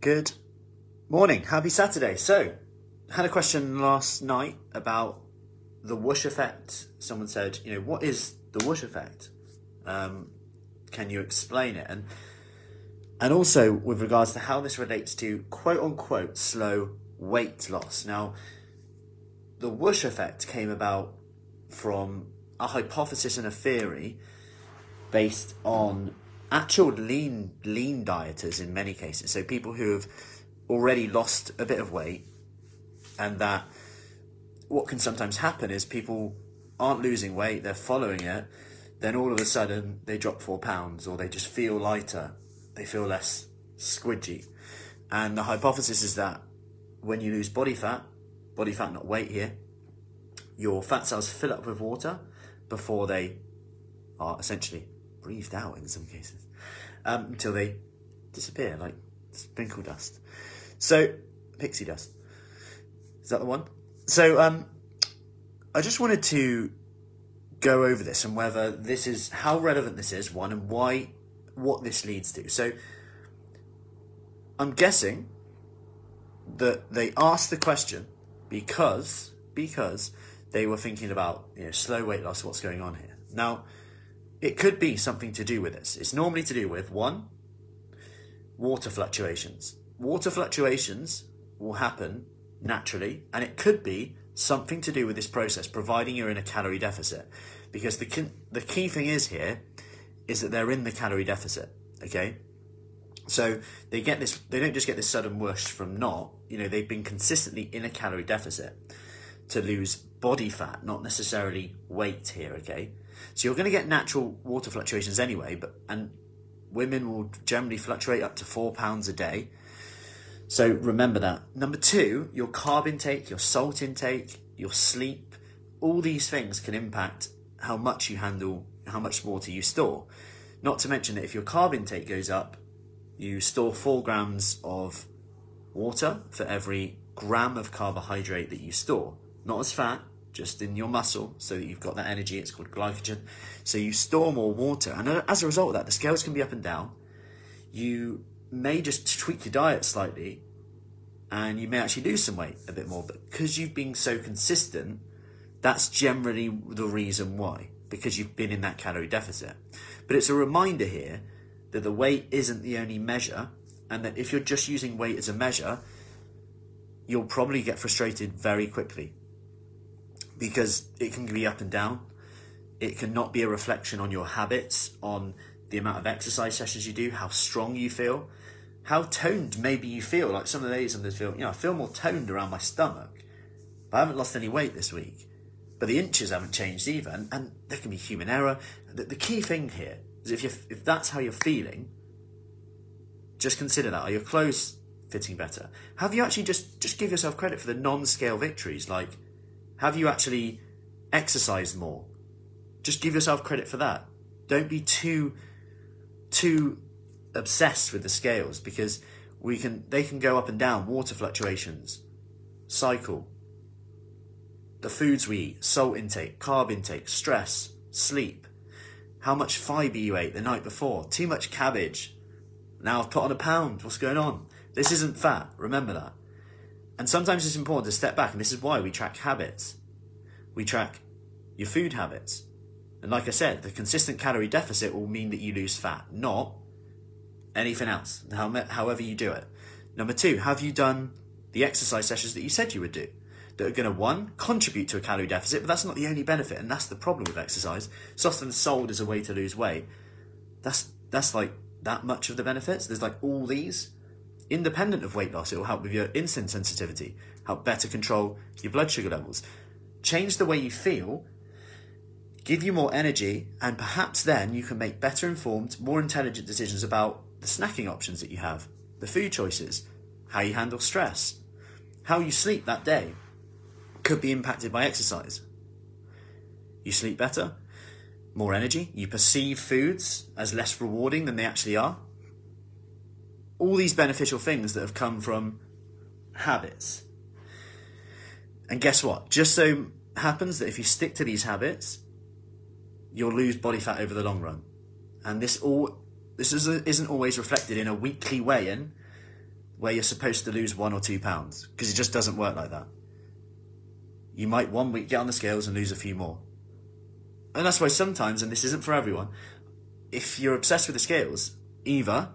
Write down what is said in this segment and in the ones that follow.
Good morning. Happy Saturday. So, had a question last night about the whoosh effect. Someone said, you know, what is the whoosh effect? Um, can you explain it? And and also with regards to how this relates to quote unquote slow weight loss. Now, the whoosh effect came about from a hypothesis and a theory based on actual lean lean dieters in many cases. So people who have already lost a bit of weight, and that what can sometimes happen is people aren't losing weight, they're following it, then all of a sudden they drop four pounds or they just feel lighter, they feel less squidgy. And the hypothesis is that when you lose body fat, body fat not weight here, your fat cells fill up with water before they are essentially breathed out in some cases um, until they disappear like sprinkle dust. So, pixie dust. Is that the one? So, um, I just wanted to go over this and whether this is how relevant this is, one, and why, what this leads to. So, I'm guessing that they asked the question because because they were thinking about you know slow weight loss, what's going on here. Now, it could be something to do with this. It's normally to do with one, water fluctuations. Water fluctuations will happen naturally, and it could be something to do with this process, providing you're in a calorie deficit. Because the the key thing is here is that they're in the calorie deficit. Okay, so they get this. They don't just get this sudden whoosh from not. You know, they've been consistently in a calorie deficit to lose body fat, not necessarily weight here. Okay, so you're going to get natural water fluctuations anyway, but and women will generally fluctuate up to four pounds a day. So remember that. Number two, your carb intake, your salt intake, your sleep, all these things can impact how much you handle, how much water you store. Not to mention that if your carb intake goes up, you store four grams of water for every gram of carbohydrate that you store. Not as fat, just in your muscle so that you've got that energy. It's called glycogen. So you store more water. And uh, as a result of that, the scales can be up and down. You may just tweak your diet slightly and you may actually lose some weight a bit more. But because you've been so consistent, that's generally the reason why, because you've been in that calorie deficit. But it's a reminder here that the weight isn't the only measure, and that if you're just using weight as a measure, you'll probably get frustrated very quickly because it can be up and down. It can not be a reflection on your habits, on the amount of exercise sessions you do, how strong you feel, how toned maybe you feel. Like some of the days I'm just feel, you know, I feel more toned around my stomach, but I haven't lost any weight this week. But the inches haven't changed either, and, and there can be human error. The, the key thing here is if you if that's how you're feeling, just consider that. Are your clothes fitting better? Have you actually just just give yourself credit for the non-scale victories like have you actually exercised more? Just give yourself credit for that. Don't be too too obsessed with the scales because we can they can go up and down, water fluctuations, cycle, the foods we eat, salt intake, carb intake, stress, sleep, how much fibre you ate the night before, too much cabbage. Now I've put on a pound, what's going on? This isn't fat, remember that. And sometimes it's important to step back, and this is why we track habits. We track your food habits. And like I said, the consistent calorie deficit will mean that you lose fat, not anything else, however you do it. Number two, have you done the exercise sessions that you said you would do? That are going to, one, contribute to a calorie deficit, but that's not the only benefit, and that's the problem with exercise. It's often sold as a way to lose weight. That's that's like that much of the benefits. There's like all these independent of weight loss, it will help with your insulin sensitivity, help better control your blood sugar levels, change the way you feel, give you more energy, and perhaps then you can make better informed, more intelligent decisions about the snacking options that you have, the food choices, how you handle stress, how you sleep that day could be impacted by exercise. You sleep better, more energy, you perceive foods as less rewarding than they actually are all these beneficial things that have come from habits. And guess what? Just so happens that if you stick to these habits, you'll lose body fat over the long run. And this all this is, isn't always reflected in a weekly weigh-in. where you're supposed to lose one or two pounds because it just doesn't work like that. You might one week get on the scales and lose a few more. And that's why sometimes, and this isn't for everyone, if you're obsessed with the scales, either,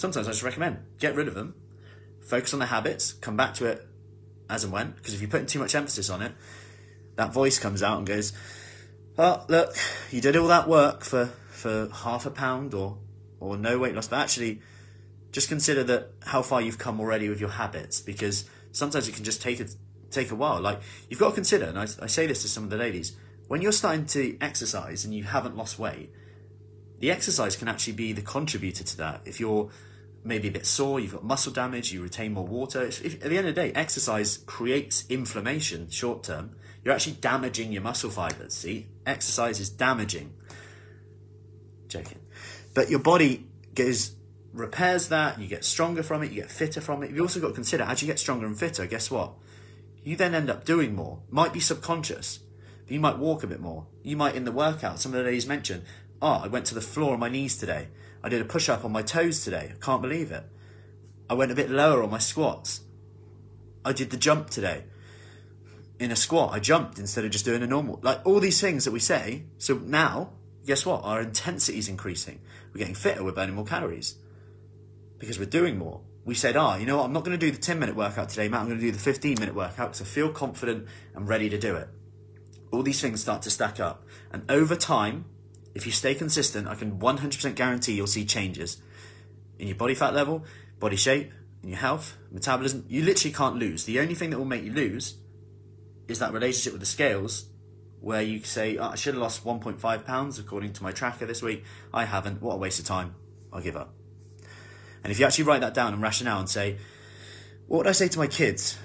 sometimes I just recommend get rid of them, focus on the habits, come back to it as and when, because if you're putting too much emphasis on it, that voice comes out and goes, Oh, look, you did all that work for, for half a pound or, or no weight loss, but actually, just consider that how far you've come already with your habits, because sometimes it can just take a, take a while. Like, you've got to consider, and I, I say this to some of the ladies, when you're starting to exercise and you haven't lost weight, the exercise can actually be the contributor to that. If you're maybe a bit sore, you've got muscle damage, you retain more water. If, at the end of the day, exercise creates inflammation short term. You're actually damaging your muscle fibers. See, exercise is damaging. Joking, but your body goes repairs that. You get stronger from it. You get fitter from it. You've also got to consider as you get stronger and fitter. Guess what? You then end up doing more. Might be subconscious. You might walk a bit more. You might in the workout. Some of the ladies mentioned, oh, I went to the floor on my knees today. I did a push up on my toes today. I can't believe it. I went a bit lower on my squats. I did the jump today. In a squat, I jumped instead of just doing a normal. Like all these things that we say. So now, guess what? Our intensity is increasing. We're getting fitter, we're burning more calories because we're doing more. We said, ah, you know what? I'm not going to do the 10 minute workout today, Matt. I'm going to do the 15 minute workout because I feel confident and ready to do it. All these things start to stack up. And over time, if you stay consistent, I can 100% guarantee you'll see changes in your body fat level, body shape, in your health, metabolism. You literally can't lose. The only thing that will make you lose is that relationship with the scales where you say, oh, I should have lost 1.5 pounds according to my tracker this week. I haven't. What a waste of time. I'll give up. And if you actually write that down and rationale and say, what would I say to my kids?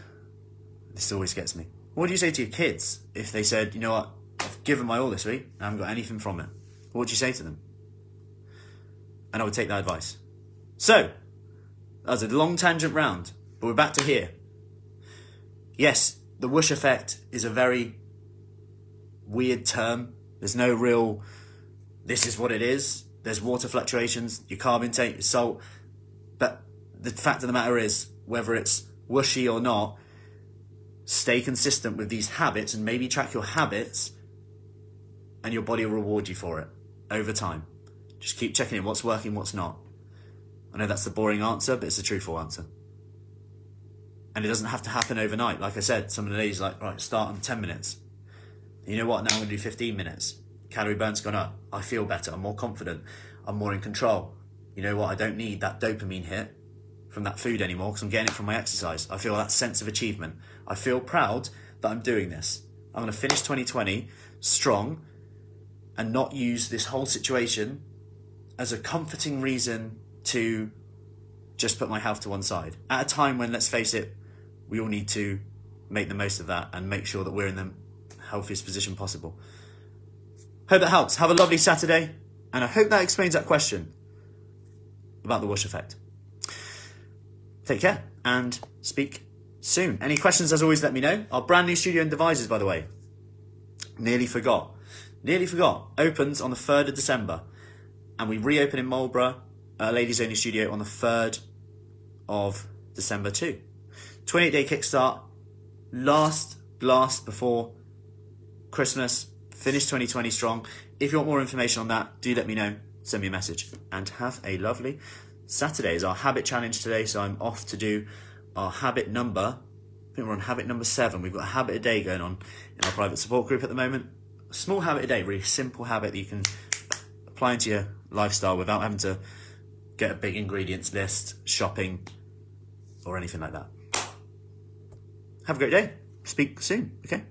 This always gets me. What do you say to your kids if they said, you know what, I've given my all this week, and I haven't got anything from it? What would you say to them? And I would take that advice. So, that was a long tangent round, but we're back to here. Yes, the whoosh effect is a very weird term. There's no real, this is what it is. There's water fluctuations, your carb intake, your salt. But the fact of the matter is, whether it's whooshy or not, stay consistent with these habits and maybe track your habits, and your body will reward you for it over time. Just keep checking in what's working, what's not. I know that's the boring answer, but it's the truthful answer. And it doesn't have to happen overnight. Like I said, some of the ladies like, right, start on 10 minutes. You know what? Now I'm going to do 15 minutes. Calorie burn's gone up. I feel better. I'm more confident. I'm more in control. You know what? I don't need that dopamine hit from that food anymore because I'm getting it from my exercise. I feel that sense of achievement. I feel proud that I'm doing this. I'm going to finish 2020 strong and not use this whole situation as a comforting reason to just put my health to one side. At a time when, let's face it, we all need to make the most of that and make sure that we're in the healthiest position possible. Hope that helps. Have a lovely Saturday, and I hope that explains that question about the whoosh effect. Take care and speak soon. Any questions, as always, let me know. Our brand new studio and Devizes, by the way. Nearly forgot. Nearly forgot. Opens on the 3rd of December. And we reopen in Marlborough, a ladies only studio on the 3rd of December too. 28 day kickstart. Last blast before Christmas. Finish 2020 strong. If you want more information on that, do let me know. Send me a message. And have a lovely Saturday. Is our habit challenge today, so I'm off to do our habit number. I think we're on habit number seven. We've got a habit a day going on in our private support group at the moment small habit a day, really simple habit that you can apply into your lifestyle without having to get a big ingredients list, shopping, or anything like that. Have a great day. Speak soon, okay?